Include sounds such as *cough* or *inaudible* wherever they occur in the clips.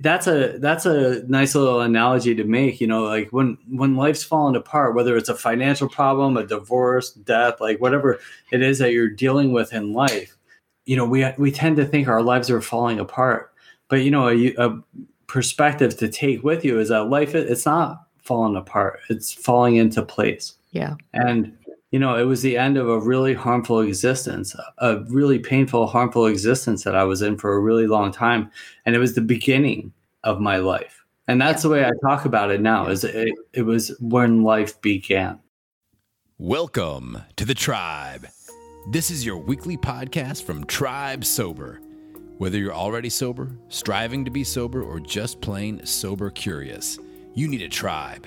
that's a that's a nice little analogy to make you know like when when life's falling apart whether it's a financial problem a divorce death like whatever it is that you're dealing with in life you know we we tend to think our lives are falling apart. But you know a, a perspective to take with you is that life it's not falling apart. It's falling into place. Yeah. And you know it was the end of a really harmful existence a really painful harmful existence that i was in for a really long time. And it was the beginning of my life. And that's yeah. the way i talk about it now is it, it was when life began. Welcome to the tribe. This is your weekly podcast from tribe sober. Whether you're already sober, striving to be sober, or just plain sober curious, you need a tribe.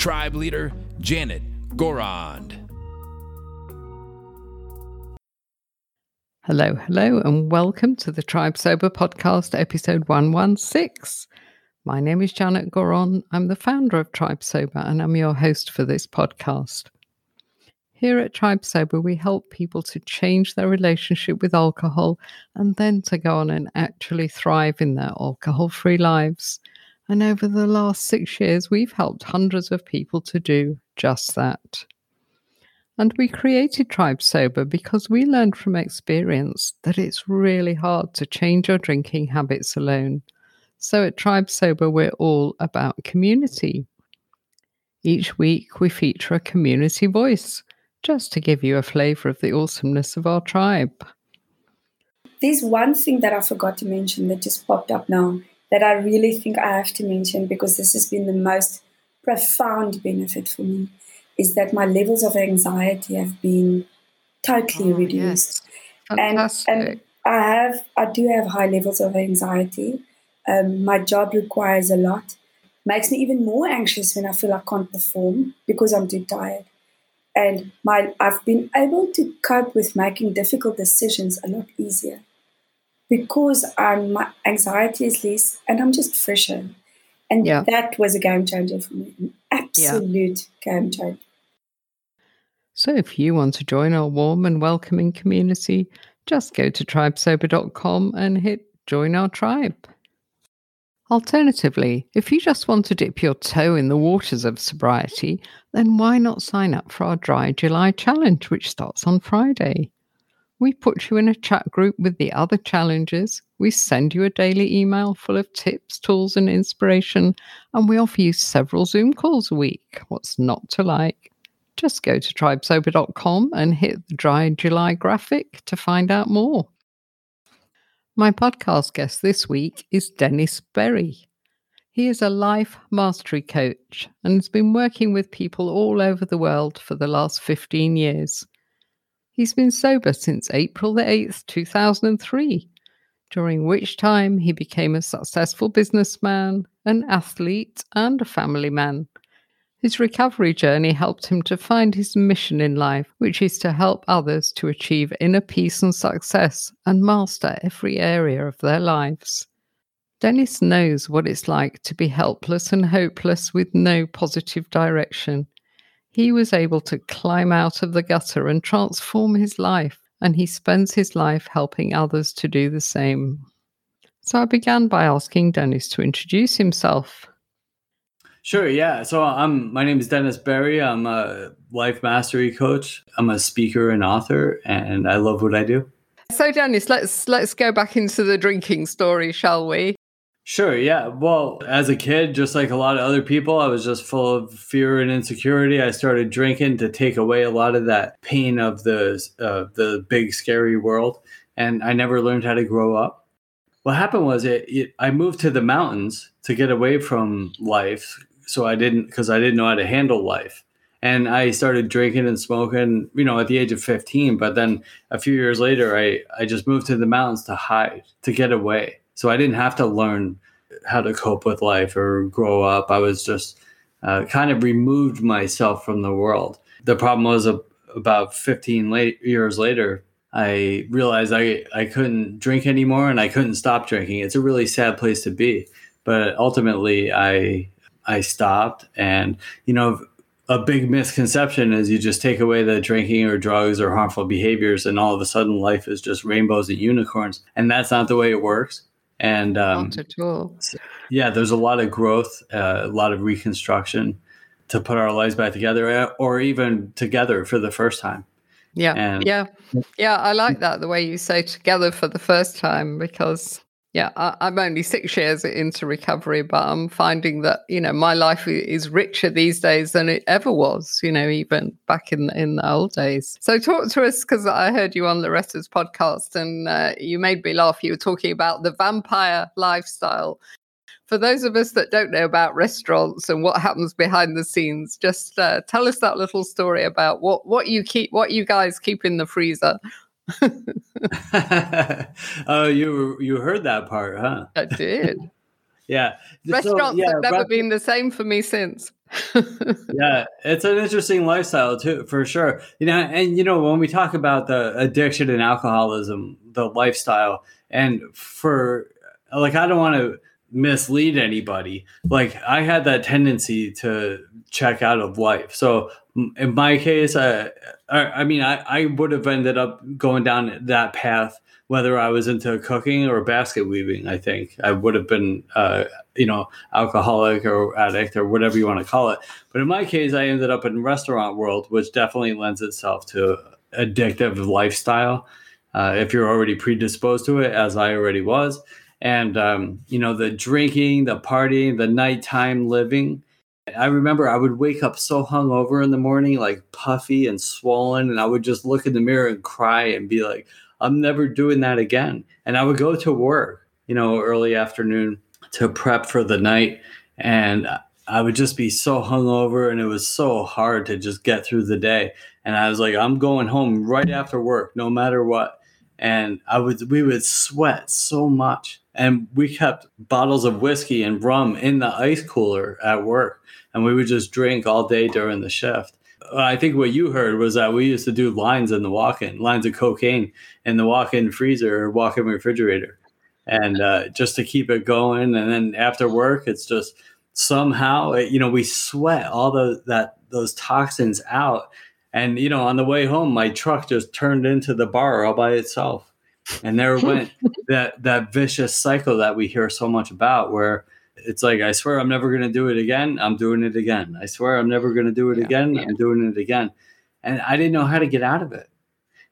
tribe leader Janet Gourand. Hello, hello, and welcome to the Tribe Sober Podcast, episode 116. My name is Janet Gourand. I'm the founder of Tribe Sober, and I'm your host for this podcast. Here at Tribe Sober, we help people to change their relationship with alcohol and then to go on and actually thrive in their alcohol free lives. And over the last six years, we've helped hundreds of people to do just that. And we created Tribe Sober because we learned from experience that it's really hard to change your drinking habits alone. So at Tribe Sober, we're all about community. Each week, we feature a community voice just to give you a flavor of the awesomeness of our tribe. There's one thing that I forgot to mention that just popped up now that I really think I have to mention because this has been the most profound benefit for me is that my levels of anxiety have been totally oh, reduced. Yes. And, and I have I do have high levels of anxiety. Um, my job requires a lot. Makes me even more anxious when I feel I can't perform because I'm too tired and my I've been able to cope with making difficult decisions a lot easier because um, my anxiety is less and I'm just fresher. And yeah. that was a game changer for me, an absolute yeah. game changer. So if you want to join our warm and welcoming community, just go to tribesober.com and hit join our tribe. Alternatively, if you just want to dip your toe in the waters of sobriety, then why not sign up for our Dry July challenge, which starts on Friday? We put you in a chat group with the other challenges. We send you a daily email full of tips, tools, and inspiration, and we offer you several Zoom calls a week. What's not to like? Just go to tribesober.com and hit the Dry July graphic to find out more. My podcast guest this week is Dennis Berry. He is a life mastery coach and has been working with people all over the world for the last 15 years. He's been sober since April the 8th, 2003, during which time he became a successful businessman, an athlete, and a family man. His recovery journey helped him to find his mission in life, which is to help others to achieve inner peace and success and master every area of their lives. Dennis knows what it's like to be helpless and hopeless with no positive direction. He was able to climb out of the gutter and transform his life, and he spends his life helping others to do the same. So I began by asking Dennis to introduce himself. Sure. Yeah. So I'm. My name is Dennis Berry. I'm a life mastery coach. I'm a speaker and author, and I love what I do. So, Dennis, let's let's go back into the drinking story, shall we? Sure. Yeah. Well, as a kid, just like a lot of other people, I was just full of fear and insecurity. I started drinking to take away a lot of that pain of the uh, the big scary world, and I never learned how to grow up. What happened was it, it I moved to the mountains to get away from life so I didn't because I didn't know how to handle life. And I started drinking and smoking, you know, at the age of 15. But then a few years later, I, I just moved to the mountains to hide, to get away. So I didn't have to learn how to cope with life or grow up. I was just uh, kind of removed myself from the world. The problem was uh, about 15 late, years later, I realized I, I couldn't drink anymore and I couldn't stop drinking. It's a really sad place to be. But ultimately, I I stopped. And, you know, a big misconception is you just take away the drinking or drugs or harmful behaviors, and all of a sudden life is just rainbows and unicorns. And that's not the way it works. And um, Not at all. yeah, there's a lot of growth, uh, a lot of reconstruction to put our lives back together, uh, or even together for the first time. Yeah. And- yeah. Yeah. I like that the way you say together for the first time because, yeah, I, I'm only six years into recovery, but I'm finding that, you know, my life is richer these days than it ever was, you know, even back in, in the old days. So talk to us because I heard you on Loretta's podcast and uh, you made me laugh. You were talking about the vampire lifestyle. For those of us that don't know about restaurants and what happens behind the scenes, just uh, tell us that little story about what, what you keep, what you guys keep in the freezer. *laughs* oh, you you heard that part, huh? I did. *laughs* Yeah. So, Restaurants yeah, have never rest- been the same for me since. *laughs* yeah, it's an interesting lifestyle too, for sure. You know, and you know when we talk about the addiction and alcoholism, the lifestyle, and for like, I don't want to mislead anybody. Like, I had that tendency to check out of life. So in my case, I, I, mean, I, I would have ended up going down that path whether I was into cooking or basket weaving. I think I would have been, uh, you know, alcoholic or addict or whatever you want to call it. But in my case, I ended up in restaurant world, which definitely lends itself to addictive lifestyle. Uh, if you're already predisposed to it, as I already was, and um, you know, the drinking, the partying, the nighttime living. I remember I would wake up so hungover in the morning, like puffy and swollen, and I would just look in the mirror and cry and be like, I'm never doing that again. And I would go to work, you know, early afternoon to prep for the night. And I would just be so hungover and it was so hard to just get through the day. And I was like, I'm going home right after work, no matter what. And I would we would sweat so much. And we kept bottles of whiskey and rum in the ice cooler at work. And we would just drink all day during the shift. I think what you heard was that we used to do lines in the walk-in, lines of cocaine in the walk-in freezer or walk-in refrigerator, and uh, just to keep it going. And then after work, it's just somehow, you know, we sweat all the that those toxins out. And you know, on the way home, my truck just turned into the bar all by itself, and there hmm. went that that vicious cycle that we hear so much about, where it's like I swear I'm never going to do it again. I'm doing it again. I swear I'm never going to do it Yeah, again. yeah. I'm doing it again. And I didn't know how to get out of it.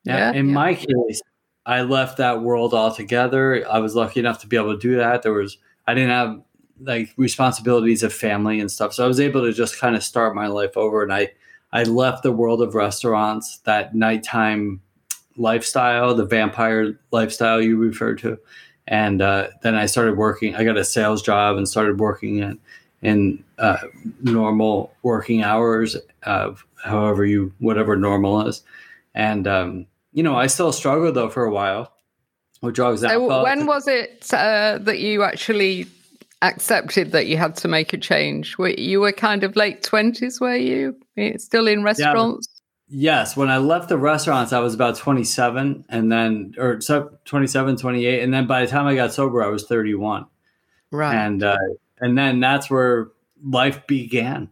Now, Yeah, in my case, I left that world altogether. I was lucky enough to be able to do that. There was I didn't have like responsibilities of family and stuff. So I was able to just kind of start my life over and I I left the world of restaurants, that nighttime lifestyle, the vampire lifestyle you referred to and uh, then I started working. I got a sales job and started working in in uh, normal working hours, uh, however you whatever normal is. And um, you know, I still struggled though for a while with drugs. So alcohol. when was it uh, that you actually accepted that you had to make a change? Were, you were kind of late twenties, were you? Still in restaurants? Yes, when I left the restaurants, I was about 27 and then, or so- 27, 28. And then by the time I got sober, I was 31. Right. and uh, and then that's where life began.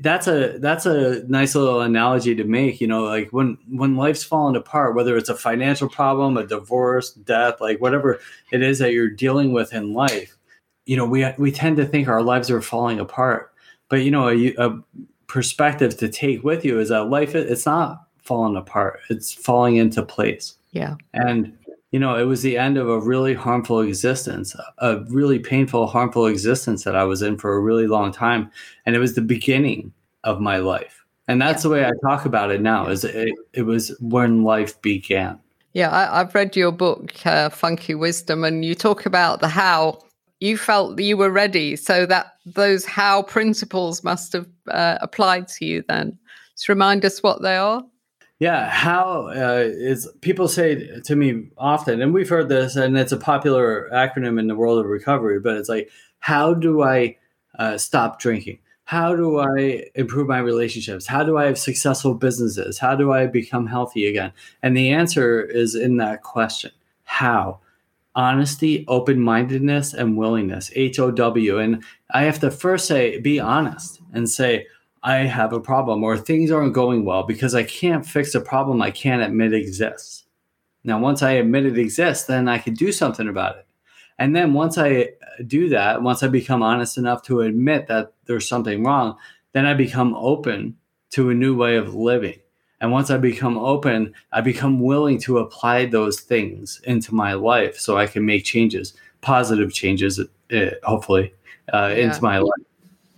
That's a that's a nice little analogy to make. You know, like when when life's falling apart, whether it's a financial problem, a divorce, death, like whatever it is that you're dealing with in life. You know, we we tend to think our lives are falling apart, but you know, a, a perspective to take with you is that life it's not falling apart; it's falling into place. Yeah. and you know it was the end of a really harmful existence a really painful harmful existence that i was in for a really long time. And it was the beginning of my life. And that's the way i talk about it now is it, it was when life began. Yeah, I, I've read your book, uh, Funky Wisdom, and you talk about the how you felt that you were ready. So that those how principles must have uh, applied to you then. Just remind us what they are. Yeah, how uh, is people say to me often, and we've heard this, and it's a popular acronym in the world of recovery, but it's like, how do I uh, stop drinking? How do I improve my relationships? How do I have successful businesses? How do I become healthy again? And the answer is in that question how? Honesty, open mindedness, and willingness, H O W. And I have to first say, be honest and say, I have a problem or things aren't going well because I can't fix a problem I can't admit exists. Now, once I admit it exists, then I can do something about it. And then once I uh, do that, once I become honest enough to admit that there's something wrong, then I become open to a new way of living. And once I become open, I become willing to apply those things into my life so I can make changes, positive changes, uh, hopefully, uh, yeah. into my life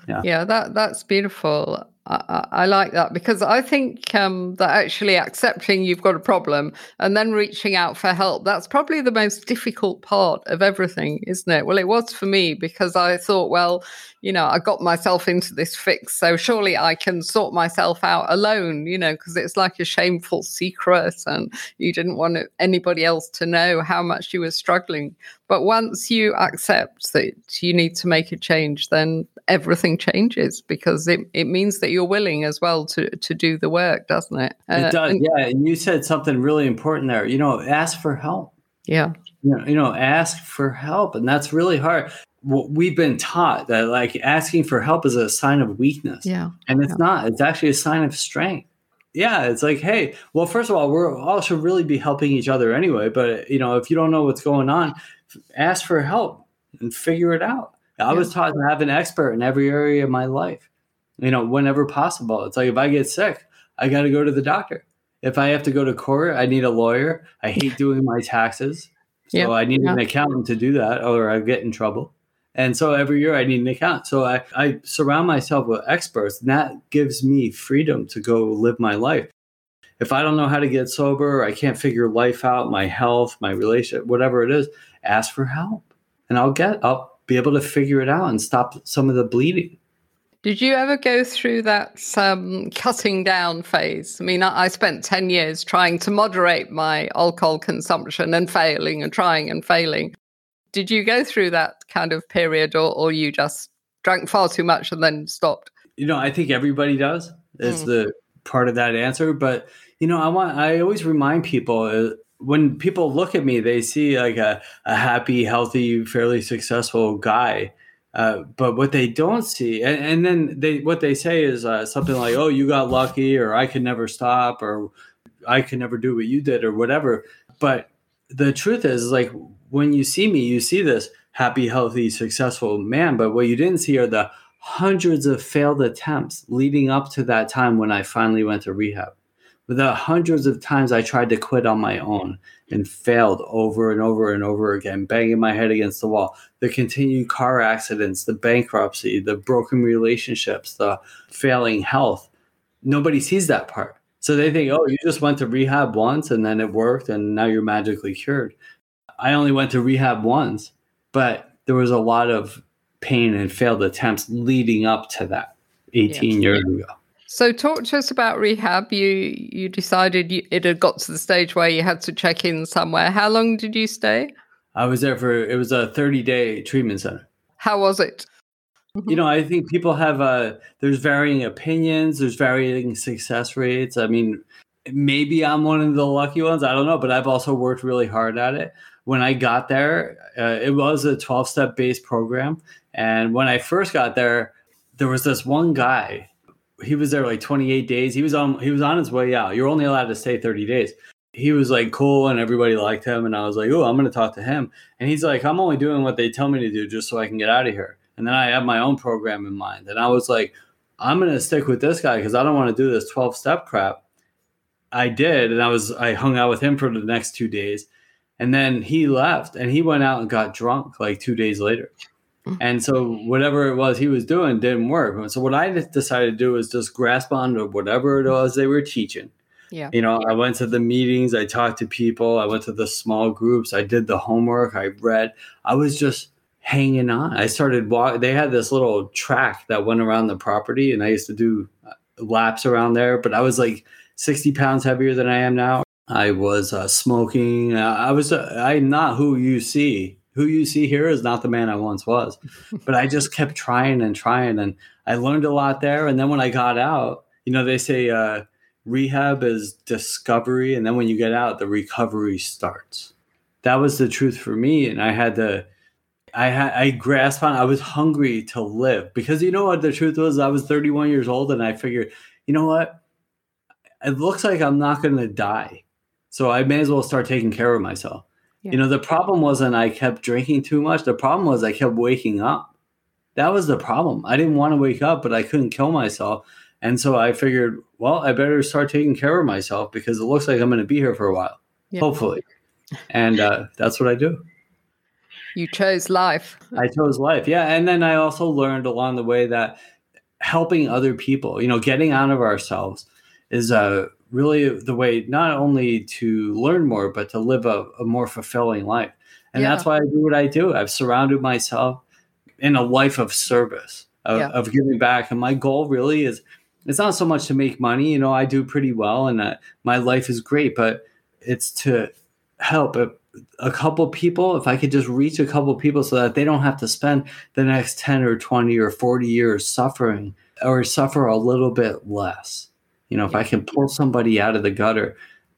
yeah yeah that that's beautiful I, I, like that because I think um, that actually accepting you've got a problem and then reaching out for help, that's probably the most difficult part of everything, isn't it? Well, it was for me because I thought, well, you know, I got myself into this fix, so surely I can sort myself out alone, you know, because it's like a shameful secret and you didn't want anybody else to know how much you were struggling. But once you accept that you need to make a change, then everything changes because it, it means that you're willing as well to, to do the work, doesn't it? Uh, it does, and, yeah. And you said something really important there. You know, ask for help. Yeah. You know, you know, ask for help. And that's really hard we've been taught that like asking for help is a sign of weakness. Yeah. And it's yeah. not. It's actually a sign of strength. Yeah, it's like, hey, well, first of all, we're all should really be helping each other anyway. But you know, if you don't know what's going on, ask for help and figure it out. I yeah. was taught to have an expert in every area of my life. You know, whenever possible. It's like if I get sick, I got to go to the doctor. If I have to go to court, I need a lawyer. I hate *laughs* doing my taxes. So yeah. I need an accountant to do that or I get in trouble. And so every year I need an account. So I, I surround myself with experts, and that gives me freedom to go live my life. If I don't know how to get sober, I can't figure life out, my health, my relationship, whatever it is, ask for help. And I'll get, I'll be able to figure it out and stop some of the bleeding. Did you ever go through that um, cutting down phase? I mean, I, I, spent 10 years trying to moderate my alcohol consumption and failing and trying and failing. Did you go through that kind of period or, or you just drank far too much and then stopped? You know, I think everybody does. Is mm. the part of that answer. But, you know, I want, I always remind people uh, when people look at me, they see like a, a happy, healthy, fairly successful guy. Uh, but what they don't see, and, and, then they what they say is uh, something like, "Oh, you got lucky," or "I could never stop," or "I could never do what you did," or whatever. But the truth is, like when you see me, you see this happy, healthy, successful man. But what you didn't see are the hundreds of failed attempts leading up to that time when I finally went to rehab. The hundreds of times I tried to quit on my own and failed over and over and over again, banging my head against the wall. The continued car accidents, the bankruptcy, the broken relationships, the failing health. Nobody sees that part. So they think, oh, you just went to rehab once and then it worked and now you're magically cured. I only went to rehab once, but there was a lot of pain and failed attempts leading up to that 18 yes. years ago. So talk to us about rehab. You you decided you, it had got to the stage where you had to check in somewhere. How long did you stay? I was there for it was a 30 day treatment center. How was it? You know, I think people have uh there's varying opinions, there's varying success rates. I mean, maybe I'm one of the lucky ones. I don't know, but I've also worked really hard at it when I got there, uh, it was a 12 step based program. And when I first got there, there was this one guy. He was there like 28 days. He was on he was on his way out. You're only allowed to stay 30 days. He was like cool and everybody liked him. And I was like, oh, I'm gonna talk to him. And he's like, I'm only doing what they tell me to do just so I can get out of here. And then I have my own program in mind. And I was like, I'm gonna stick with this guy because I don't want to do this 12 step crap. I did, and I was I hung out with him for the next two days and then he left and he went out and got drunk like two days later. Mm. And so whatever it was he was doing didn't work. So what I decided to do was just grasp onto whatever it was they were teaching. Yeah. You know, I went to the meetings, I talked to people, I went to the small groups, I did the homework, I read. I was just hanging on. I started walk they had this little track that went around the property and I used to do uh, laps around there, but I was like 60 pounds heavier than I am now. I was uh, smoking. Uh, I was, uh, I'm not who you see. Who you see here is not the man I once was. *laughs* but I just kept trying and trying. And I learned a lot there. And then when I got out, you know, they say uh, rehab is discovery. And then when you get out, the recovery starts. That was the truth for me. And I had to, I had I grasped on I was hungry to live because you know what the truth was I was 31 years old and I figured you know what it looks like I'm not going to die so I may as well start taking care of myself yeah. you know the problem wasn't I kept drinking too much the problem was I kept waking up that was the problem I didn't want to wake up but I couldn't kill myself and so I figured well I better start taking care of myself because it looks like I'm going to be here for a while yeah. hopefully and uh, that's what I do you chose life. I chose life. Yeah. And then I also learned along the way that helping other people, you know, getting out of ourselves is uh, really the way not only to learn more, but to live a, a more fulfilling life. And yeah. that's why I do what I do. I've surrounded myself in a life of service, of, yeah. of giving back. And my goal really is it's not so much to make money. You know, I do pretty well and uh, my life is great, but it's to help a couple people, if I could just reach a couple people so that they don't have to spend the next 10 or 20 or 40 years suffering or suffer a little bit less. You know, if I can pull somebody out of the gutter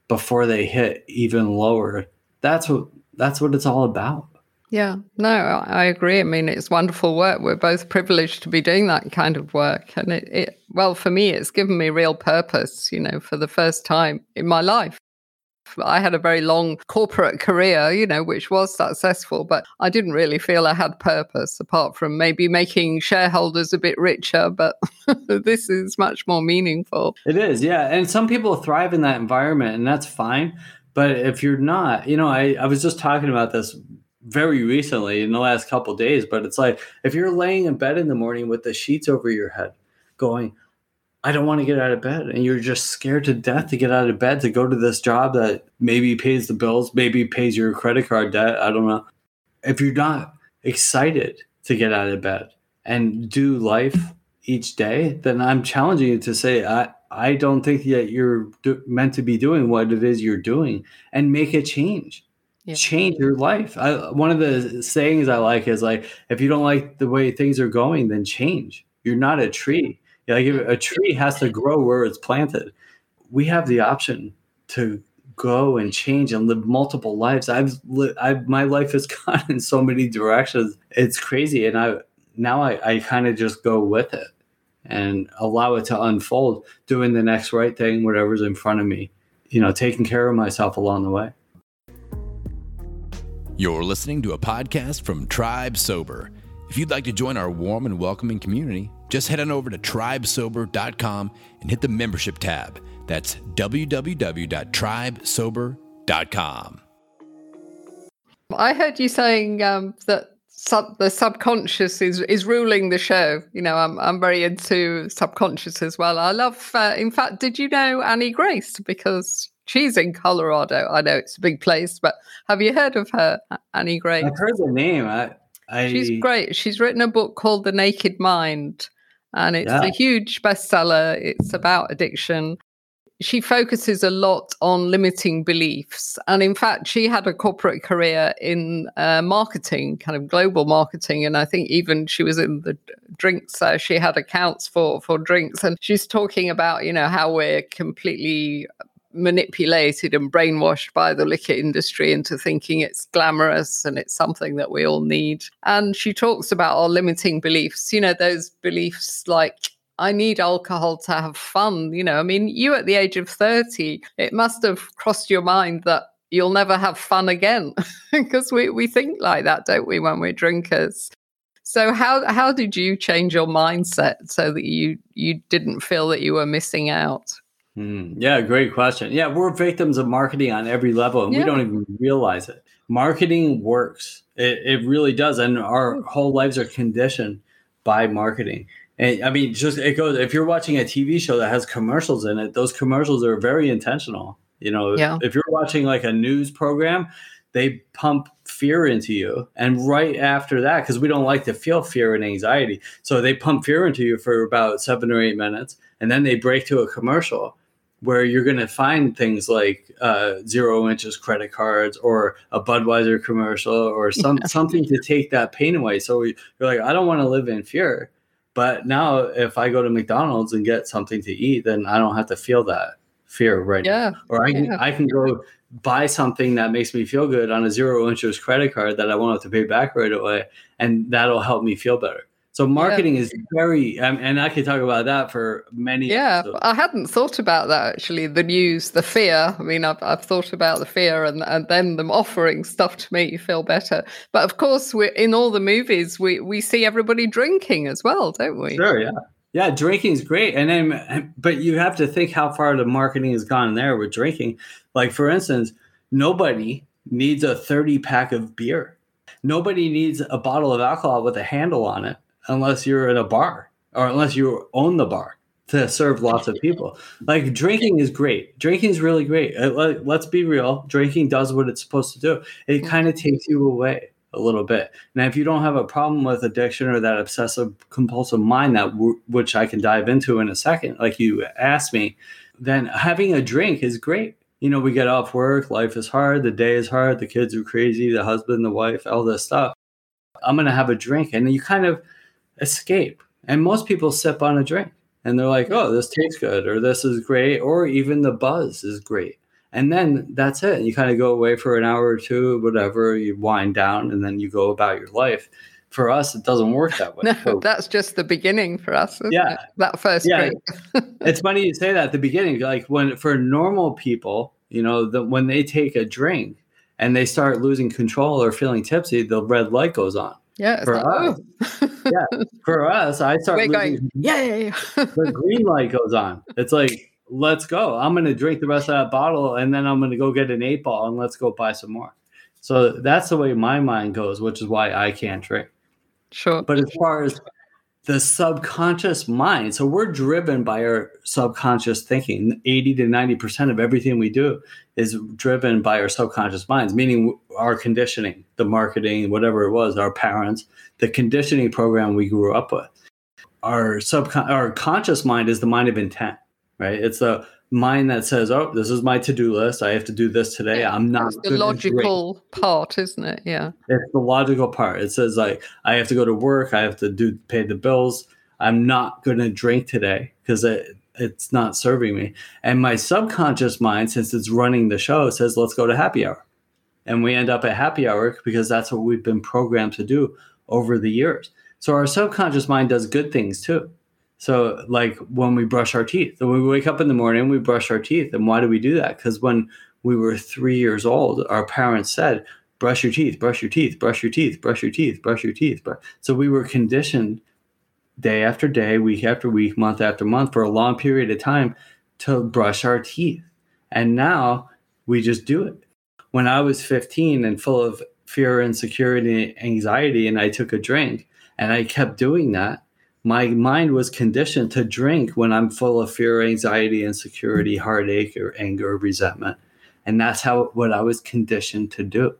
before they hit even lower, that's what that's what it's all about. Yeah, no, I agree. I mean, it's wonderful work. We're both privileged to be doing that kind of work. And it, it well, for me, it's given me real purpose, you know, for the first time in my life. I had a very long corporate career, you know, which was successful, but I didn't really feel I had purpose apart from maybe making shareholders a bit richer. But *laughs* this is much more meaningful. It is, yeah. And some people thrive in that environment, and that's fine. But if you're not, you know, I, I was just talking about this very recently in the last couple days, but it's like if you're laying in bed in the morning with the sheets over your head going, I don't want to get out of bed. And you're just scared to death to get out of bed to go to this job that maybe pays the bills, maybe pays your credit card debt. I don't know. If you're not excited to get out of bed and do life each day, then I'm challenging you to say, I, I don't think that you're do- meant to be doing what it is you're doing and make a change. Yeah. Change your life. I, one of the sayings I like is like, if you don't like the way things are going, then change. You're not a tree like a tree has to grow where it's planted. We have the option to go and change and live multiple lives. I've, li- I've my life has *laughs* gone in so many directions. It's crazy, and I now I, I kind of just go with it and allow it to unfold, doing the next right thing, whatever's in front of me. You know, taking care of myself along the way. You're listening to a podcast from Tribe Sober. If you'd like to join our warm and welcoming community, just head on over to tribesober.com and hit the membership tab. That's www.tribesober.com. I heard you saying um, that sub, the subconscious is, is ruling the show. You know, I'm, I'm very into subconscious as well. I love, uh, in fact, did you know Annie Grace? Because she's in Colorado. I know it's a big place, but have you heard of her, Annie Grace? I've heard the name. I, I... She's great. She's written a book called The Naked Mind, and it's yeah. a huge bestseller. It's about addiction. She focuses a lot on limiting beliefs. And in fact, she had a corporate career in uh, marketing, kind of global marketing. And I think even she was in the drinks, uh, she had accounts for, for drinks. And she's talking about, you know, how we're completely manipulated and brainwashed by the liquor industry into thinking it's glamorous and it's something that we all need. And she talks about our limiting beliefs, you know, those beliefs like, I need alcohol to have fun. You know, I mean, you at the age of 30, it must have crossed your mind that you'll never have fun again *laughs* because we, we think like that, don't we, when we're drinkers? So how how did you change your mindset so that you you didn't feel that you were missing out? Mm, yeah, great question. Yeah, we're victims of marketing on every level, and yeah. we don't even realize it. Marketing works; it, it really does, and our whole lives are conditioned by marketing. And I mean, just it goes. If you're watching a TV show that has commercials in it, those commercials are very intentional. You know, yeah. if you're watching like a news program, they pump fear into you. And right after that, because we don't like to feel fear and anxiety, so they pump fear into you for about seven or eight minutes, and then they break to a commercial where you're going to find things like uh, zero interest credit cards or a Budweiser commercial or some something to take that pain away. So you're like, I don't want to live in fear. But now, if I go to McDonald's and get something to eat, then I don't have to feel that fear right yeah. now. Or I can Yeah. I can go buy something that makes me feel good on a zero interest credit card that I won't have to pay back right away, and that'll help me feel better. So marketing is very, um, and I could talk about that for many. Yeah, episodes. I hadn't thought about that actually. The news, the fear. I mean, I've, I've thought about the fear and, and then them offering stuff to make you feel better. But of course, we're in all the movies. We we see everybody drinking as well, don't we? Sure, yeah. Yeah, drinking is great. And then but you have to think how far the marketing has gone there with drinking. Like for instance, nobody needs a 30 pack of beer. Nobody needs a bottle of alcohol with a handle on it unless you're in a bar or unless you own the bar to serve lots of people. Like drinking is great. Drinking is really great. Uh, let- Let's be real. Drinking does what it's supposed to do. It kind of takes you away a little bit. Now, if you don't have a problem with addiction or that obsessive compulsive mind that w- which I can dive into in a second, like you asked me, then having a drink is great. You know, we get off work, life is hard, the day is hard, the kids are crazy, the husband, the wife, all this stuff. I'm going to have a drink and you kind of escape. And most people sip on a drink and they're like, "Oh, this tastes good," or "This is great," or even the buzz is great. And then that's it. You kind of go away for an hour or two, whatever. You wind down, and then you go about your life. For us, it doesn't work that way. *laughs* No, So that's just the beginning for us. Yeah. it? that first Yeah. drink. *laughs* it's funny you say that at the beginning. Like when for normal people, you know, the, when they take a drink and they start losing control or feeling tipsy, the red light goes on. Yeah, For like, us, oh. For *laughs* us, I start we're losing going, *laughs* yay! *laughs* the green light goes on. It's like, let's go. I'm going to drink the rest of that bottle and then I'm going to go get an eight ball and let's go buy some more. So that's the way my mind goes, which is why I can't drink. sure. But as far as the subconscious mind, so we're driven by our subconscious thinking. 80 to 90% of everything we do is driven by our subconscious minds, meaning our conditioning, the marketing, whatever it was, our parents, the conditioning program we grew up with. Our subcon our conscious mind is the mind of intent, right? It's the mind that says, "Oh, this is my to-do list. I have to do this today. I'm not It's the logical part, isn't it? Yeah. It's the logical part. It says like I have to go to work, I have to do pay the bills. I'm not going to drink today because it, it's not serving me. And my subconscious mind, since it's running the show, says let's go to happy hour, and we end up at happy hour because that's what we've been programmed to do over the years. So our subconscious mind does good things too. So like when we brush our teeth, when we wake up in the morning, we brush our teeth. And why do we do that? Because when we were three years old, our parents said, brush your teeth, brush your teeth, brush your teeth, brush your teeth, brush your teeth. Br-" So we were conditioned day after day, week after week, month after month for a long period of time to brush our teeth. And now we just do it. When I was 15 and full of fear, insecurity, anxiety, and I took a drink and I kept doing that, my mind was conditioned to drink when I'm full of fear, anxiety, insecurity, heartache, or anger, or resentment. And that's how what I was conditioned to do.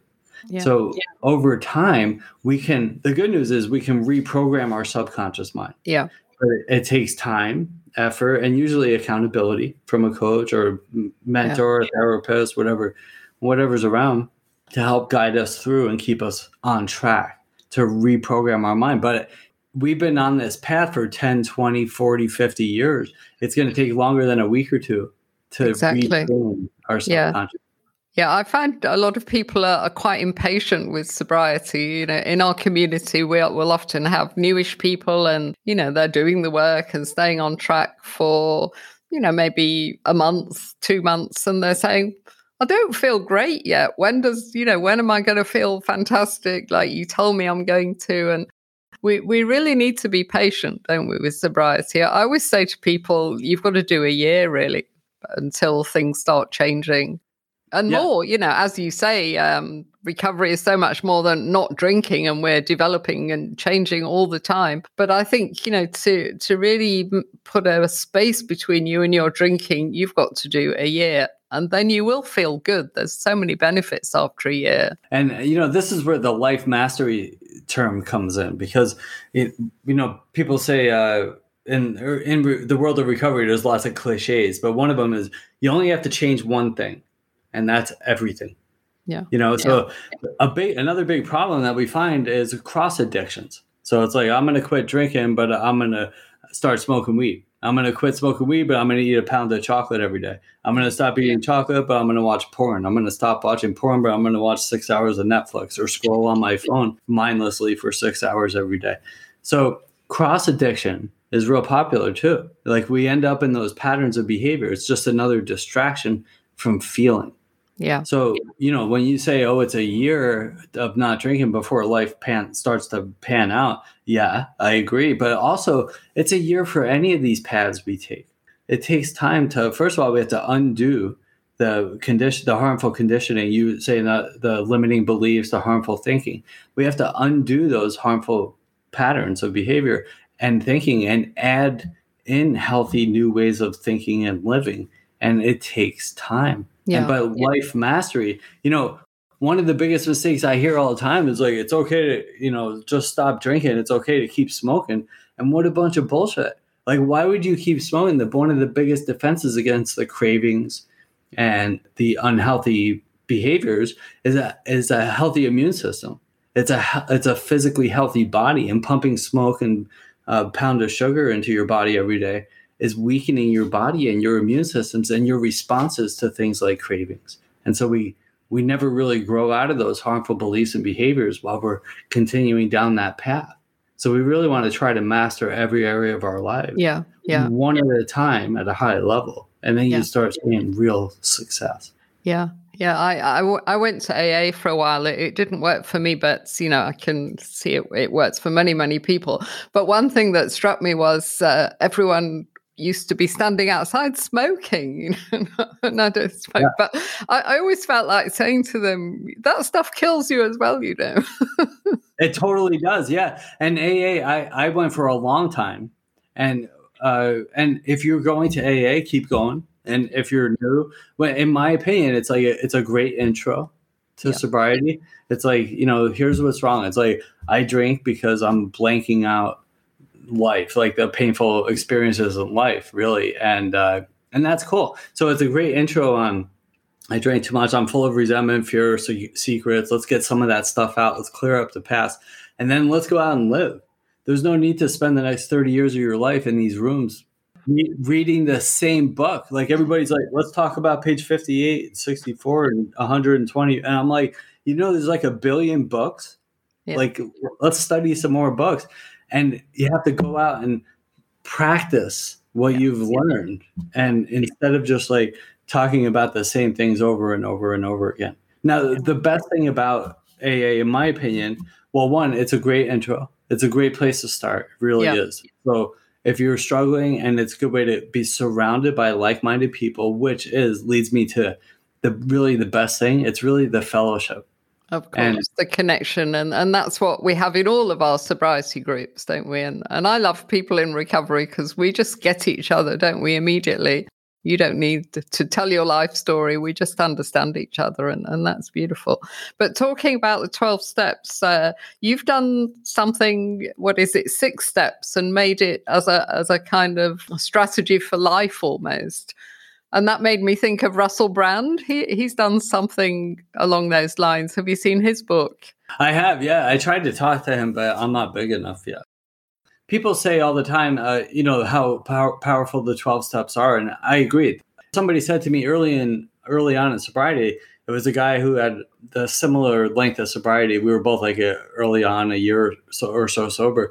Yeah. So over time, we can. The good news is we can reprogram our subconscious mind. Yeah. But it, it takes time, effort, and usually accountability from a coach or mentor, a therapist, whatever, whatever's around to help guide us through and keep us on track to reprogram our mind. But we've been on this path for 10, 20, 40, 50 years. It's going to take longer than a week or two to Exactly. our Yeah. subconscious. Yeah, I find a lot of people are, are quite impatient with sobriety. You know, in our community, we'll, we'll often have newish people, and you know they're doing the work and staying on track for you know maybe a month, two months, and they're saying, "I don't feel great yet. When does you know when am I going to feel fantastic? Like you told me I'm going to." And we we really need to be patient, don't we, with sobriety? I always say to people, "You've got to do a year really until things start changing." and Yeah. more you know as you say um, recovery is so much more than not drinking and we're developing and changing all the time but i think you know to to really put a space between you and your drinking you've got to do a year and then you will feel good there's so many benefits after a year And you know, this is where the life mastery term comes in because it, you know, people say uh, in er, in re- the world of recovery, there's lots of cliches, but one of them is you only have to change one thing, and that's everything. Yeah. You know, so a big another big problem that we find is cross addictions. So it's like I'm going to quit drinking, but I'm going to start smoking weed. I'm going to quit smoking weed, but I'm going to eat a pound of chocolate every day. I'm going to stop eating chocolate, but I'm going to watch porn. I'm going to stop watching porn, but I'm going to watch six hours of Netflix or scroll on my *laughs* phone mindlessly for six hours every day. So cross addiction is real popular too. Like we end up in those patterns of behavior. It's just another distraction from feeling. Yeah. So, you know, when you say, oh, it's a year of not drinking before life pan starts to pan out, yeah, I agree. But also, it's a year for any of these paths we take. It takes time to, first of all, we have to undo the condition, the harmful conditioning. You say that the limiting beliefs, the harmful thinking. We have to undo those harmful patterns of behavior and thinking and add in healthy new ways of thinking and living. And it takes time. Yeah. And by Yeah. life mastery, you know, one of the biggest mistakes I hear all the time is like, it's okay to, you know, just stop drinking. It's okay to keep smoking. And what a bunch of bullshit. Like, why would you keep smoking? The one of the biggest defenses against the cravings and the unhealthy behaviors is a is a healthy immune system. It's a it's a physically healthy body, and pumping smoke and a pound of sugar into your body every day is weakening your body and your immune systems and your responses to things like cravings. And so we we never really grow out of those harmful beliefs and behaviors while we're continuing down that path. So we really want to try to master every area of our lives, Yeah. Yeah. one at a time at a high level, and then Yeah. you start seeing real success. Yeah. Yeah, I, I, w- I went to AA for a while. It, it didn't work for me, but you know I can see it. It works for many, many people. But one thing that struck me was uh, everyone used to be standing outside smoking. You know, *laughs* and I don't smoke, Yeah. but I, I always felt like saying to them, "That stuff kills you as well." You know. *laughs* It totally does, yeah. And AA, I, I went for a long time, and uh, and if you're going to AA, keep going. And if you're new, well, in my opinion, it's like a, it's a great intro to Yeah. sobriety. It's like you know, here's what's wrong. It's like I drink because I'm blanking out life, like the painful experiences in life, really, and uh, and that's cool. So it's a great intro on I drank too much. I'm full of resentment, fear, se- secrets. Let's get some of that stuff out. Let's clear up the past. And then let's go out and live. There's no need to spend the next 30 years of your life in these rooms re- reading the same book. Like everybody's like, let's talk about page 58, 64, and 120. And I'm like, you know, there's like a billion books. Yeah. Like, let's study some more books. And you have to go out and practice what you've learned. And instead of just like, talking about the same things over and over and over again. Now, the best thing about AA, in my opinion, well, one, it's a great intro. It's a great place to start. It really Yeah. is. So if you're struggling, and it's a good way to be surrounded by like-minded people, which is leads me to the really the best thing. It's really the fellowship. Of course, And- the connection, and and that's what we have in all of our sobriety groups, don't we? And and I love people in recovery because we just get each other, don't we? Immediately, you don't need to tell your life story. We just understand each other, and and that's beautiful. But talking about the twelve steps, uh, you've done something. What is it? Six steps, and made it as a as a kind of strategy for life almost. And that made me think of Russell Brand. He he's done something along those lines. Have you seen his book? I have, yeah. I tried to talk to him, but I'm not big enough yet. People say all the time, uh, you know, how pow- powerful the 12 steps are, and I agree. Somebody said to me early in early on in sobriety, it was a guy who had the similar length of sobriety. We were both like a, early on, a year or so, or so sober,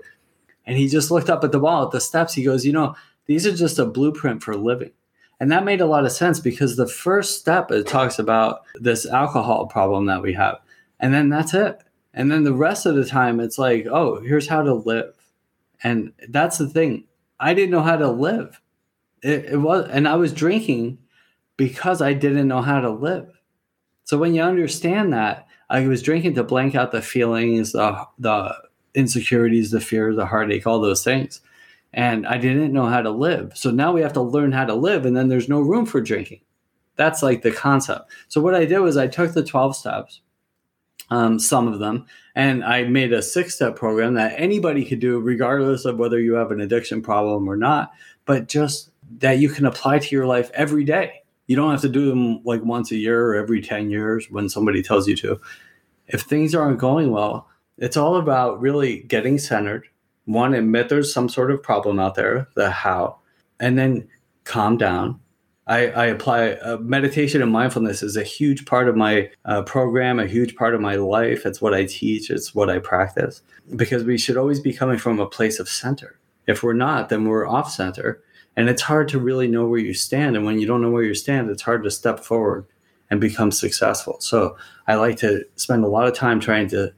and he just looked up at the wall at the steps. He goes, you know, these are just a blueprint for living. And that made a lot of sense because the first step it talks about this alcohol problem that we have. And then that's it. And then the rest of the time it's like, oh, here's how to live. And that's the thing. I didn't know how to live. It, it was and I was drinking because I didn't know how to live. So when you understand that, I was drinking to blank out the feelings, the the insecurities, the fear, the heartache, all those things and I didn't know how to live. So now we have to learn how to live, and then there's no room for drinking. That's like the concept. So what I did was I took the 12 steps um, some of them. And I made a six step program that anybody could do, regardless of whether you have an addiction problem or not, but just that you can apply to your life every day. You don't have to do them like once a year or every 10 years when somebody tells you to. If things aren't going well, it's all about really getting centered. One, admit there's some sort of problem out there, the how, and then calm down I, I apply uh, meditation and mindfulness is a huge part of my uh, program, a huge part of my life. It's what I teach, it's what I practice because we should always be coming from a place of center. If we're not, then we're off center. And it's hard to really know where you stand. And when you don't know where you stand, it's hard to step forward and become successful. So I like to spend a lot of time trying to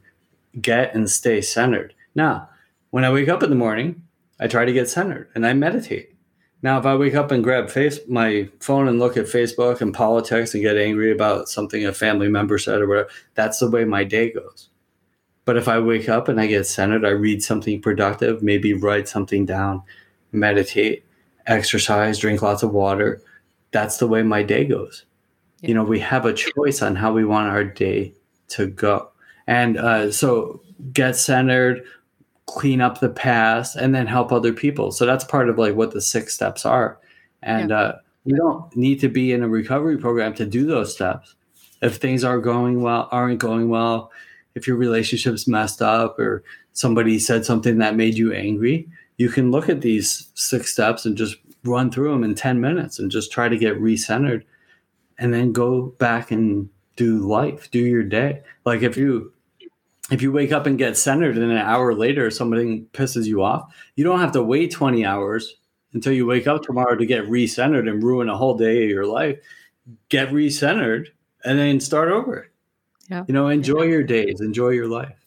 get and stay centered. Now, when I wake up in the morning, I try to get centered and I meditate. Now, if I wake up and grab face my phone and look at Facebook and politics and get angry about something a family member said or whatever, that's the way my day goes. But if I wake up and I get centered, I read something productive, maybe write something down, meditate, exercise, drink lots of water, that's the way my day goes. Yeah. You know, we have a choice on how we want our day to go. And uh, so get centered, clean up the past and then help other people. So that's part of like what the six steps are. And yeah. uh, you don't need to be in a recovery program to do those steps. If things are going well aren't going well if your relationship's messed up or somebody said something that made you angry you can look at these six steps and just run through them in 10 minutes and just try to get recentered and then go back and do life do your day. Like if you if you wake up and get centered and an hour later something pisses you off, you don't have to wait 20 hours until you wake up tomorrow to get recentered and ruin a whole day of your life. Get recentered and then start over. Yeah. You know, enjoy your days, enjoy your life.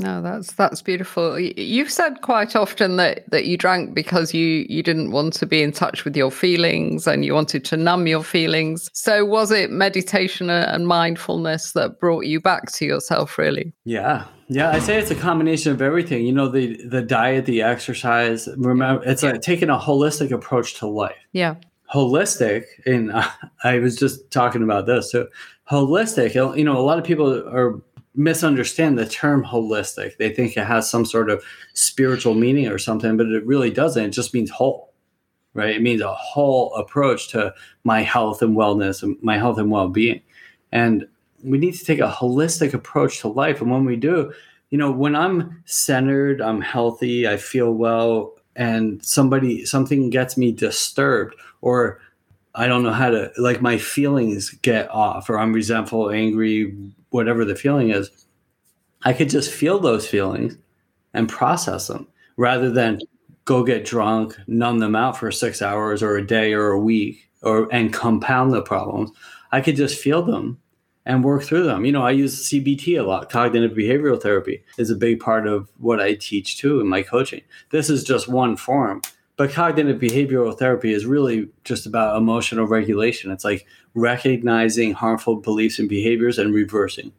No, that's that's beautiful. You've said quite often that that you drank because you you didn't want to be in touch with your feelings and you wanted to numb your feelings. So was it meditation and mindfulness that brought you back to yourself really? Yeah. Yeah, I say it's a combination of everything. You know, the the diet, the exercise, remember it's like taking a holistic approach to life. Yeah. Holistic, and *laughs* I was just talking about this. So holistic, you know, a lot of people are misunderstand the term holistic. They think it has some sort of spiritual meaning or something, but it really doesn't. It just means whole, right? It means a whole approach to my health and wellness and my health and well being. And we need to take a holistic approach to life. And when we do, you know, when I'm centered, I'm healthy, I feel well, and somebody, something gets me disturbed or I don't know how to like my feelings get off or I'm resentful, angry, whatever the feeling is. I could just feel those feelings and process them rather than go get drunk, numb them out for 6 hours or a day or a week or and compound the problems. I could just feel them and work through them. You know, I use CBT a lot. Cognitive behavioral therapy is a big part of what I teach too in my coaching. This is just one form but cognitive behavioral therapy is really just about emotional regulation. It's like recognizing harmful beliefs and behaviors and reversing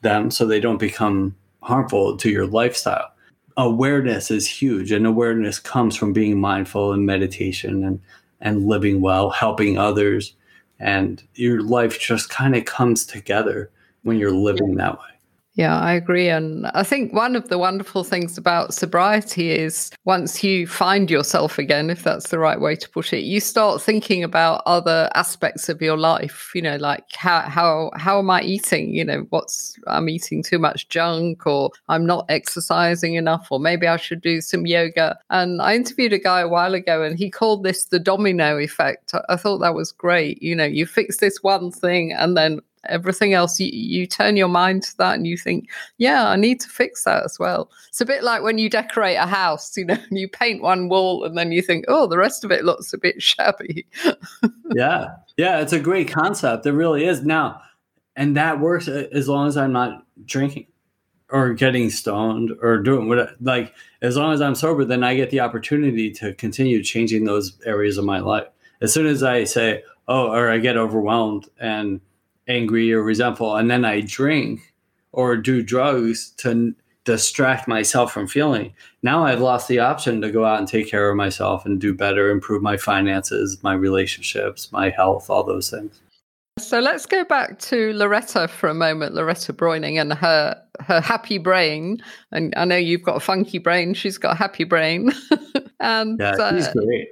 them so they don't become harmful to your lifestyle. Awareness is huge, and awareness comes from being mindful and meditation and, and living well, helping others. And your life just kind of comes together when you're living that way. Yeah, I agree. And I think one of the wonderful things about sobriety is once you find yourself again, if that's the right way to put it, you start thinking about other aspects of your life, you know, like how how how am I eating? You know, what's I'm eating too much junk or I'm not exercising enough, or maybe I should do some yoga. And I interviewed a guy a while ago and he called this the domino effect. I thought that was great. You know, you fix this one thing and then everything else. You, you turn your mind to that and you think yeah i need to fix that as well. It's a bit like when you decorate a house you know *laughs* you paint one wall and then you think oh the rest of it looks a bit *laughs* shabby. Yeah. Yeah it's a great concept. It really is. Now and that works uh, as long as i'm not drinking or getting stoned or doing what like as long as i'm sober then i get the opportunity to continue changing those areas of my life. As soon as i say oh or i get overwhelmed and angry or resentful and then I drink or do drugs to distract myself from feeling. Now I've lost the option to go out and take care of myself and do better, improve my finances, my relationships, my health, all those things. So let's go back to Loretta for a moment, Loretta Breuning and her her happy brain. And I know you've got a funky brain; she's got a happy brain. *laughs* and yeah, she's uh, great.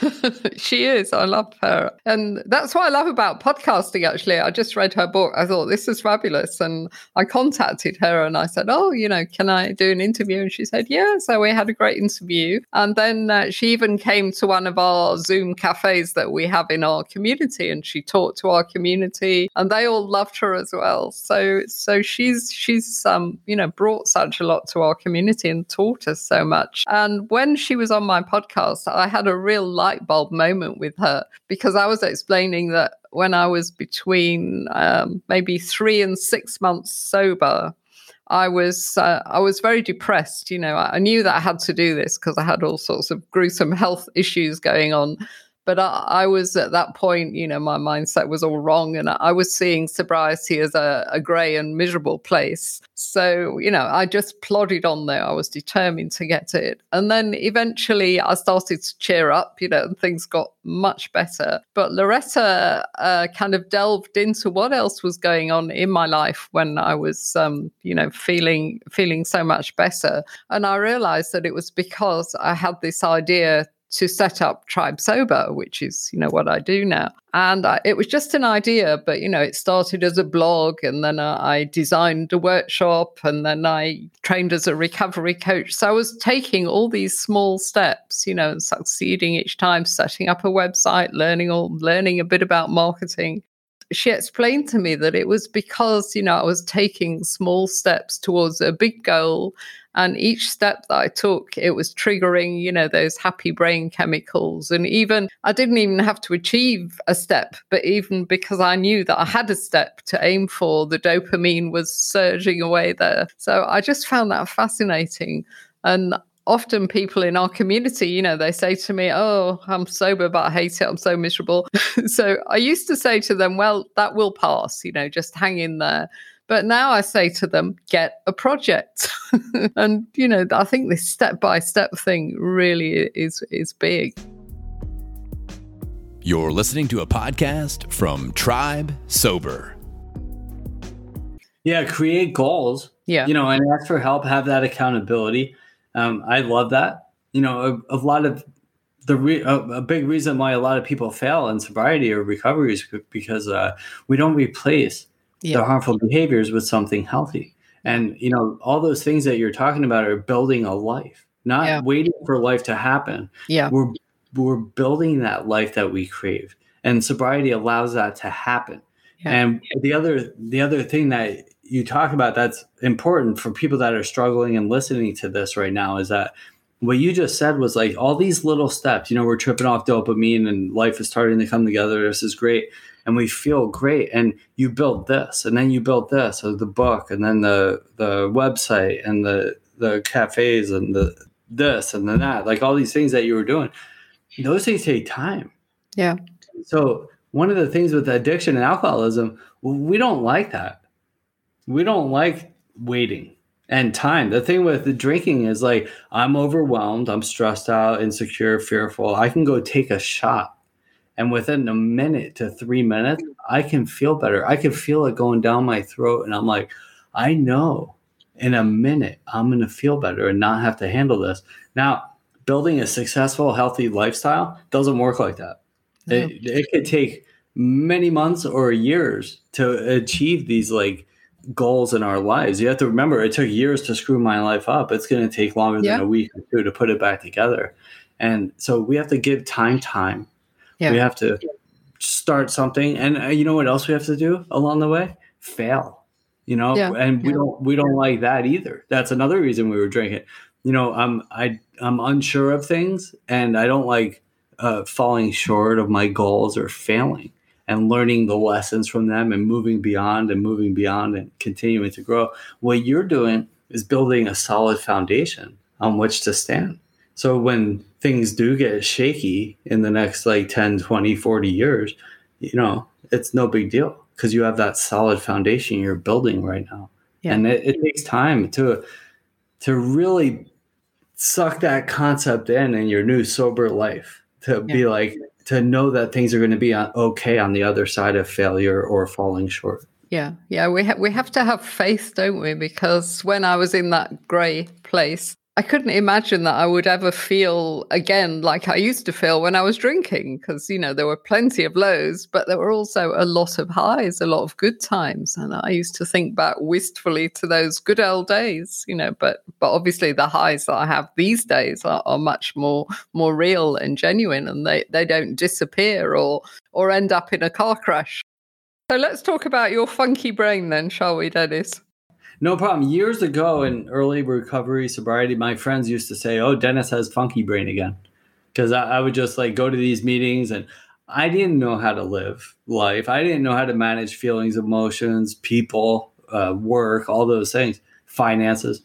*laughs* she is. I love her. And that's what I love about podcasting, actually. I just read her book. I thought this is fabulous. And I contacted her and I said, Oh, you know, can I do an interview? And she said, Yeah. So we had a great interview. And then uh, she even came to one of our Zoom cafes that we have in our community and she talked to our community and they all loved her as well. So, so she's, she's, um, you know, brought such a lot to our community and taught us so much. And when she was on my podcast, I had a real light bulb moment with her because I was explaining that when I was between um, maybe three and six months sober, I was uh, I was very depressed. You know, I knew that I had to do this because I had all sorts of gruesome health issues going on, but I, I, was at that point, you know, my mindset was all wrong, and I was seeing sobriety as a, a grey and miserable place. So, you know, I just plodded on there. I was determined to get it, and then eventually I started to cheer up, you know, and things got much better. But Loretta uh, kind of delved into what else was going on in my life when I was, um, you know, feeling feeling so much better, and I realized that it was because I had this idea to set up Tribe Sober, which is, you know, what I do now. And I, it was just an idea, but, you know, it started as a blog and then uh, I designed a workshop and then I trained as a recovery coach. So I was taking all these small steps, you know, and succeeding each time, setting up a website, learning all, learning a bit about marketing she explained to me that it was because you know I was taking small steps towards a big goal and each step that I took, it was triggering, you know, those happy brain chemicals. And even I didn't even have to achieve a step, but even because I knew that I had a step to aim for, the dopamine was surging away there. So I just found that fascinating. And often people in our community, you know, they say to me, Oh, I'm sober, but I hate it. I'm so miserable. *laughs* so I used to say to them, Well, that will pass, you know, just hang in there. But now I say to them, get a project. *laughs* and, you know, I think this step by step thing really is, is big. You're listening to a podcast from Tribe Sober. Yeah, create goals. Yeah. You know, and ask for help, have that accountability. Um, I love that. You know, a, a lot of the re- a, a, big reason why a lot of people fail in sobriety or recovery is because uh, we don't replace yeah. the harmful behaviors with something healthy. And you know, all those things that you're talking about are building a life, not yeah. waiting for life to happen. Yeah. We're we're building that life that we crave. And sobriety allows that to happen. Yeah. And the other the other thing that you talk about that's important for people that are struggling and listening to this right now is that what you just said was like all these little steps, you know, we're tripping off dopamine and life is starting to come together. This is great. And we feel great. And you build this. And then you build this. Or the book and then the the website and the the cafes and the this and then that like all these things that you were doing. Those things take time. Yeah. So one of the things with addiction and alcoholism we don't like that we don't like waiting and time. The thing with the drinking is like i'm overwhelmed i'm stressed out insecure fearful. I can go take a shot and within a minute to three minutes i can feel better. I can feel it going down my throat and i'm like i know in a minute i'm going to feel better and not have to handle this. Now building a successful healthy lifestyle doesn't work like that. Yeah. it, it could take many months or years to achieve these like goals in our lives you have to remember it took years to screw my life up it's going to take longer yeah. than a week or two to put it back together and so we have to give time time yeah. We have to start something, and uh, you know what else we have to do along the way? Fail. You know, yeah. and we don't we don't like that either. That's another reason we were drinking. You know, I'm I I'm unsure of things, and I don't like uh, falling short of my goals or failing and learning the lessons from them and moving beyond and moving beyond and continuing to grow. What you're doing is building a solid foundation on which to stand. So when things do get shaky in the next like 10, 20, 40 years, you know, it's no big deal because you have that solid foundation you're building right now. Yeah. And it, it takes time to to really suck that concept in in your new sober life to yeah. be like to know that things are going to be uh, okay on the other side of failure or falling short. Yeah, yeah, we ha- we have to have faith, don't we? Because when I was in that grey place, I couldn't imagine that I would ever feel again like I used to feel when I was drinking, because you know there were plenty of lows, but there were also a lot of highs, a lot of good times, and I used to think back wistfully to those good old days, you know. But but obviously the highs that I have these days are, are much more more real and genuine, and they they don't disappear or or end up in a car crash. So let's talk about your funky brain then, shall we, Dennis? No problem. Years ago in early recovery sobriety, my friends used to say, "Oh, Dennis has funky brain again," because I, I, would just like go to these meetings and I didn't know how to live life. I didn't know how to manage feelings, emotions, people, uh, work, all those things, finances.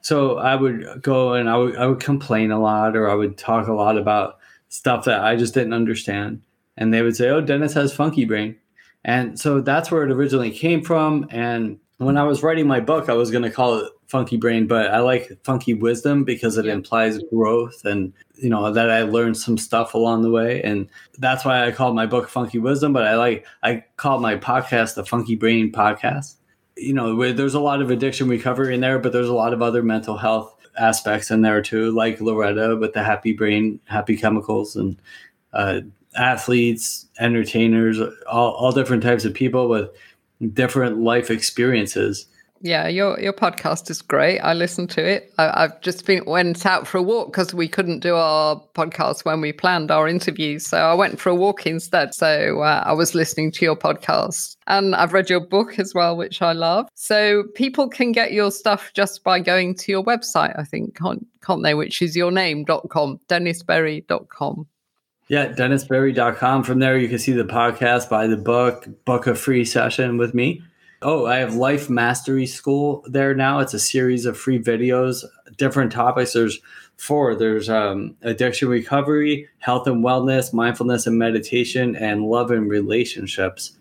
So I would go and I would I would complain a lot, or I would talk a lot about stuff that I just didn't understand, and they would say, "Oh, Dennis has funky brain," and so that's where it originally came from, and when I was writing my book, I was going to call it Funky Brain, but I like Funky Wisdom because it implies growth and, you know, that I learned some stuff along the way. And that's why I called my book Funky Wisdom, but I like, I call my podcast the Funky Brain Podcast. You know, there's a lot of addiction recovery in there, but there's a lot of other mental health aspects in there too, like Loretta with the happy brain, happy chemicals, and uh, athletes, entertainers, all, all different types of people with different life experiences. Yeah, your your podcast is great. I listened to it. I, have just been went out for a walk because we couldn't do our podcast when we planned our interviews. So I went for a walk instead. So uh, I was listening to your podcast, and I've read your book as well, which I love. So people can get your stuff just by going to your website, I think, can't, can't they? Which is your name.com, dennisberry.com. Yeah, dennisberry.com. From there, you can see the podcast, buy the book, book a free session with me. Oh, I have Life Mastery School there now. It's a series of free videos, different topics. There's four there's um, addiction recovery, health and wellness, mindfulness and meditation, and love and relationships.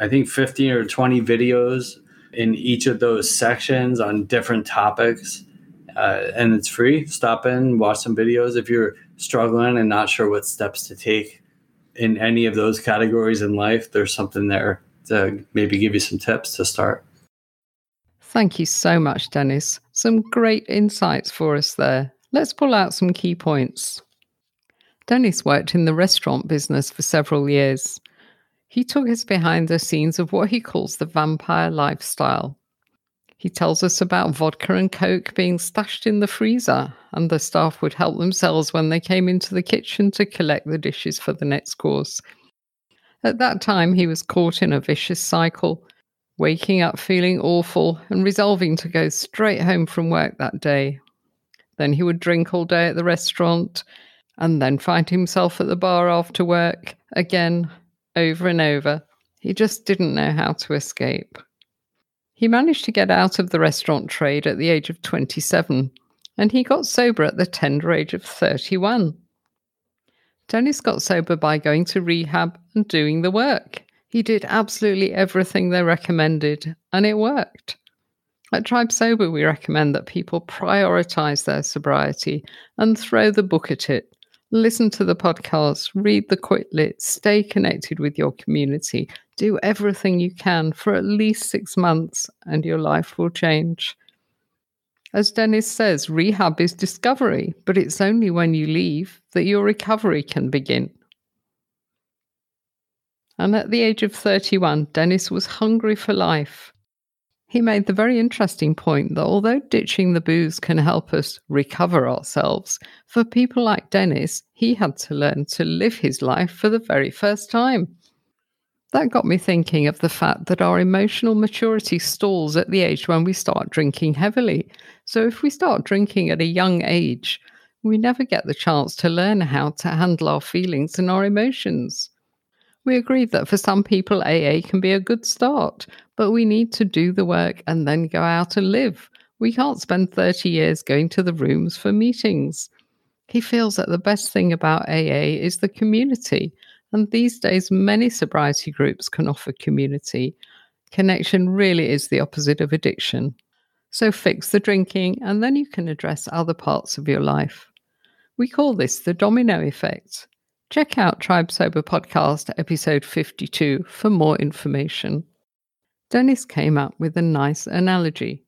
I think 15 or 20 videos in each of those sections on different topics. Uh, and it's free. Stop in, watch some videos. If you're struggling and not sure what steps to take in any of those categories in life, there's something there to maybe give you some tips to start. Thank you so much, Dennis. Some great insights for us there. Let's pull out some key points. Dennis worked in the restaurant business for several years. He took us behind the scenes of what he calls the vampire lifestyle. He tells us about vodka and coke being stashed in the freezer, and the staff would help themselves when they came into the kitchen to collect the dishes for the next course. At that time, he was caught in a vicious cycle, waking up feeling awful and resolving to go straight home from work that day. Then he would drink all day at the restaurant and then find himself at the bar after work again, over and over. He just didn't know how to escape. He managed to get out of the restaurant trade at the age of 27, and he got sober at the tender age of 31. Dennis got sober by going to rehab and doing the work. He did absolutely everything they recommended, and it worked. At Tribe Sober, we recommend that people prioritize their sobriety and throw the book at it listen to the podcast, read the Quit Lit, stay connected with your community, do everything you can for at least six months, and your life will change. As Dennis says, rehab is discovery, but it's only when you leave that your recovery can begin. And at the age of 31, Dennis was hungry for life. He made the very interesting point that although ditching the booze can help us recover ourselves, for people like Dennis, he had to learn to live his life for the very first time. That got me thinking of the fact that our emotional maturity stalls at the age when we start drinking heavily. So if we start drinking at a young age, we never get the chance to learn how to handle our feelings and our emotions. We agreed that for some people, AA can be a good start, but we need to do the work and then go out and live. We can't spend 30 years going to the rooms for meetings. He feels that the best thing about AA is the community. And these days, many sobriety groups can offer community. Connection really is the opposite of addiction. So fix the drinking, and then you can address other parts of your life. We call this the domino effect. Check out Tribe Sober Podcast, episode 52, for more information. Dennis came up with a nice analogy.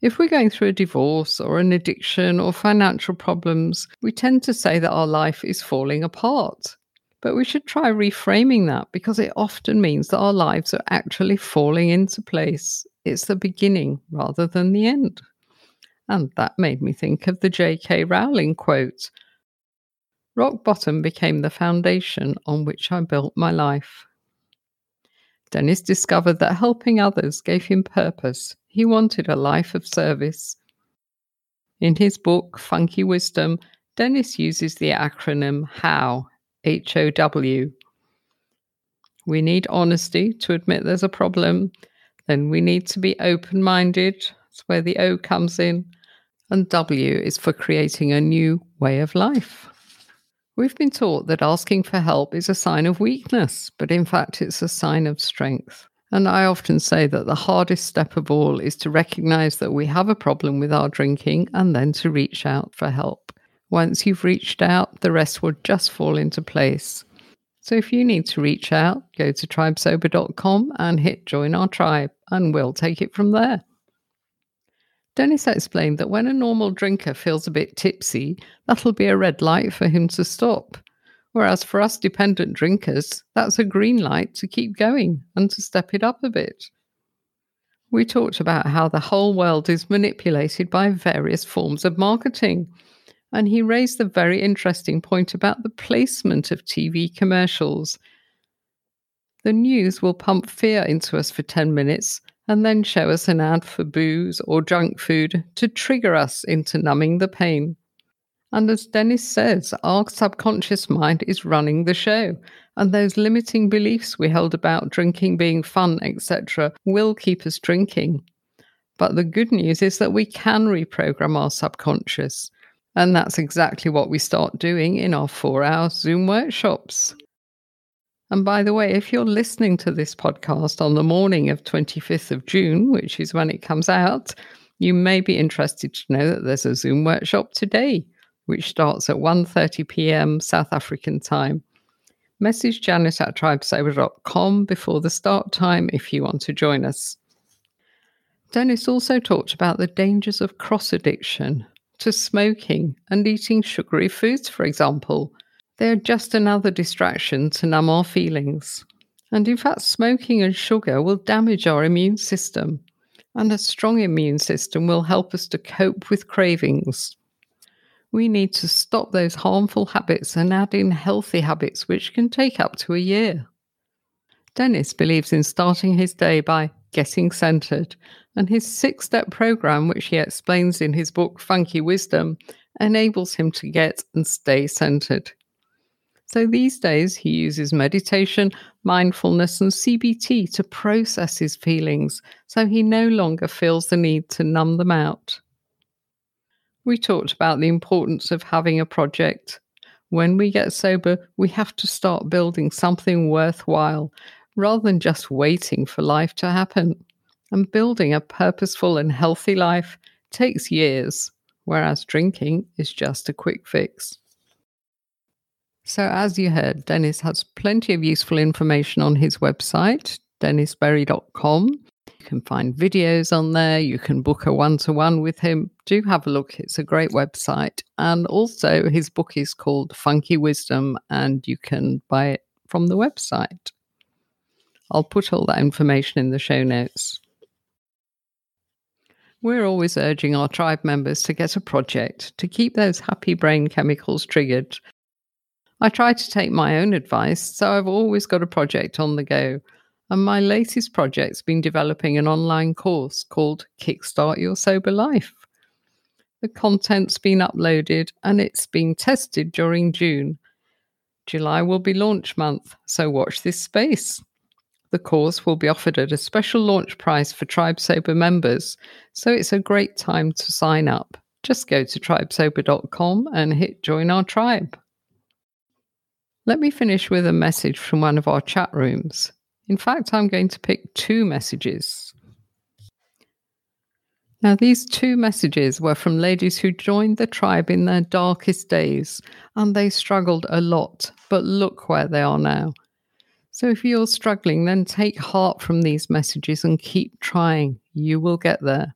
If we're going through a divorce or an addiction or financial problems, we tend to say that our life is falling apart. But we should try reframing that because it often means that our lives are actually falling into place. It's the beginning rather than the end. And that made me think of the J.K. Rowling quote Rock bottom became the foundation on which I built my life. Dennis discovered that helping others gave him purpose. He wanted a life of service. In his book, Funky Wisdom, Dennis uses the acronym HOW, H O W. We need honesty to admit there's a problem. Then we need to be open minded. That's where the O comes in. And W is for creating a new way of life. We've been taught that asking for help is a sign of weakness, but in fact, it's a sign of strength. And I often say that the hardest step of all is to recognize that we have a problem with our drinking and then to reach out for help. Once you've reached out, the rest will just fall into place. So if you need to reach out, go to tribesober.com and hit join our tribe, and we'll take it from there. Dennis explained that when a normal drinker feels a bit tipsy, that'll be a red light for him to stop. Whereas for us dependent drinkers, that's a green light to keep going and to step it up a bit. We talked about how the whole world is manipulated by various forms of marketing. And he raised the very interesting point about the placement of TV commercials. The news will pump fear into us for 10 minutes and then show us an ad for booze or junk food to trigger us into numbing the pain. And as Dennis says, our subconscious mind is running the show, and those limiting beliefs we held about drinking being fun, etc., will keep us drinking. But the good news is that we can reprogram our subconscious, and that's exactly what we start doing in our four hour Zoom workshops. And by the way, if you're listening to this podcast on the morning of 25th of June, which is when it comes out, you may be interested to know that there's a Zoom workshop today, which starts at 1.30 p.m. South African time. Message Janet at tribesober.com before the start time if you want to join us. Dennis also talked about the dangers of cross addiction to smoking and eating sugary foods, for example – they're just another distraction to numb our feelings. And in fact, smoking and sugar will damage our immune system. And a strong immune system will help us to cope with cravings. We need to stop those harmful habits and add in healthy habits, which can take up to a year. Dennis believes in starting his day by getting centered, and his six step program, which he explains in his book Funky Wisdom, enables him to get and stay centered. So these days, he uses meditation, mindfulness, and CBT to process his feelings so he no longer feels the need to numb them out. We talked about the importance of having a project. When we get sober, we have to start building something worthwhile rather than just waiting for life to happen. And building a purposeful and healthy life takes years, whereas drinking is just a quick fix. So, as you heard, Dennis has plenty of useful information on his website, dennisberry.com. You can find videos on there. You can book a one to one with him. Do have a look. It's a great website. And also, his book is called Funky Wisdom, and you can buy it from the website. I'll put all that information in the show notes. We're always urging our tribe members to get a project to keep those happy brain chemicals triggered I try to take my own advice, so I've always got a project on the go. And my latest project's been developing an online course called Kickstart Your Sober Life. The content's been uploaded and it's been tested during June. July will be launch month, so watch this space. The course will be offered at a special launch price for Tribe Sober members, so it's a great time to sign up. Just go to tribesober.com and hit join our tribe. Let me finish with a message from one of our chat rooms. In fact, I'm going to pick two messages. Now, these two messages were from ladies who joined the tribe in their darkest days, and they struggled a lot, but look where they are now. So, if you're struggling, then take heart from these messages and keep trying. You will get there.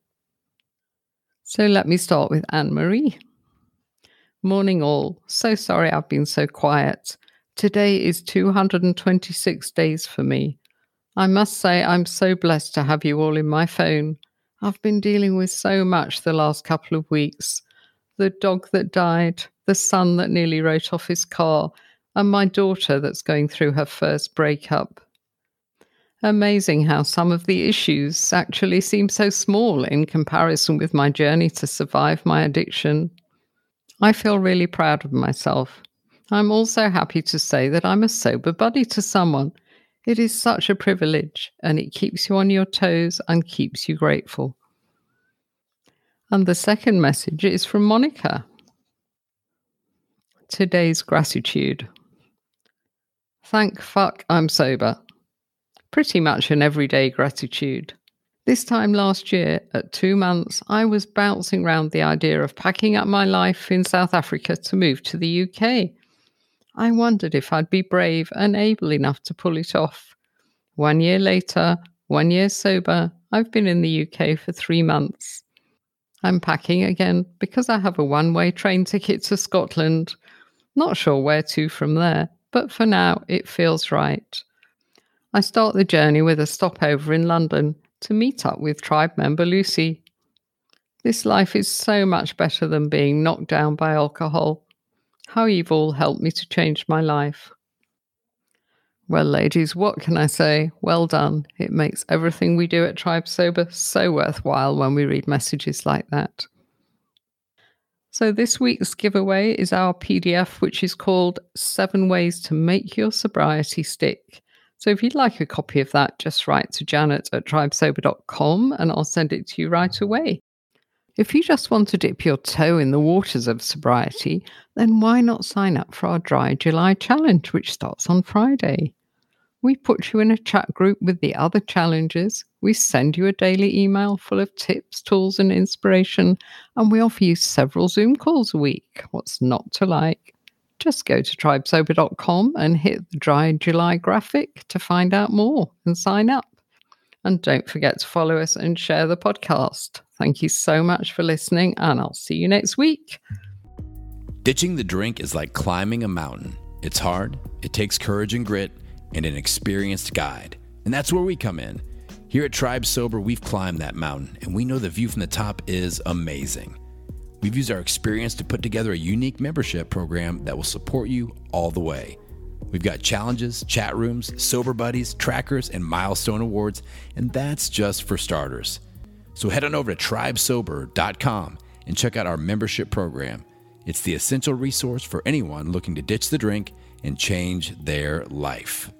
So, let me start with Anne Marie. Morning, all. So sorry I've been so quiet. Today is 226 days for me. I must say, I'm so blessed to have you all in my phone. I've been dealing with so much the last couple of weeks the dog that died, the son that nearly wrote off his car, and my daughter that's going through her first breakup. Amazing how some of the issues actually seem so small in comparison with my journey to survive my addiction. I feel really proud of myself. I'm also happy to say that I'm a sober buddy to someone it is such a privilege and it keeps you on your toes and keeps you grateful. And the second message is from Monica. Today's gratitude. Thank fuck I'm sober. Pretty much an everyday gratitude. This time last year, at two months, I was bouncing around the idea of packing up my life in South Africa to move to the UK. I wondered if I'd be brave and able enough to pull it off. One year later, one year sober, I've been in the UK for three months. I'm packing again because I have a one way train ticket to Scotland. Not sure where to from there, but for now it feels right. I start the journey with a stopover in London to meet up with tribe member Lucy. This life is so much better than being knocked down by alcohol how you've all helped me to change my life. Well, ladies, what can I say? Well done. It makes everything we do at Tribe Sober so worthwhile when we read messages like that. So, this week's giveaway is our PDF, which is called Seven Ways to Make Your Sobriety Stick. So, if you'd like a copy of that, just write to Janet at tribesober.com and I'll send it to you right away. If you just want to dip your toe in the waters of sobriety, then why not sign up for our Dry July challenge, which starts on Friday? We put you in a chat group with the other challenges. We send you a daily email full of tips, tools, and inspiration, and we offer you several Zoom calls a week. What's not to like? Just go to tribesober.com and hit the Dry July graphic to find out more and sign up. And don't forget to follow us and share the podcast. Thank you so much for listening, and I'll see you next week. Ditching the drink is like climbing a mountain. It's hard, it takes courage and grit, and an experienced guide. And that's where we come in. Here at Tribe Sober, we've climbed that mountain, and we know the view from the top is amazing. We've used our experience to put together a unique membership program that will support you all the way. We've got challenges, chat rooms, sober buddies, trackers, and milestone awards, and that's just for starters. So head on over to tribesober.com and check out our membership program. It's the essential resource for anyone looking to ditch the drink and change their life.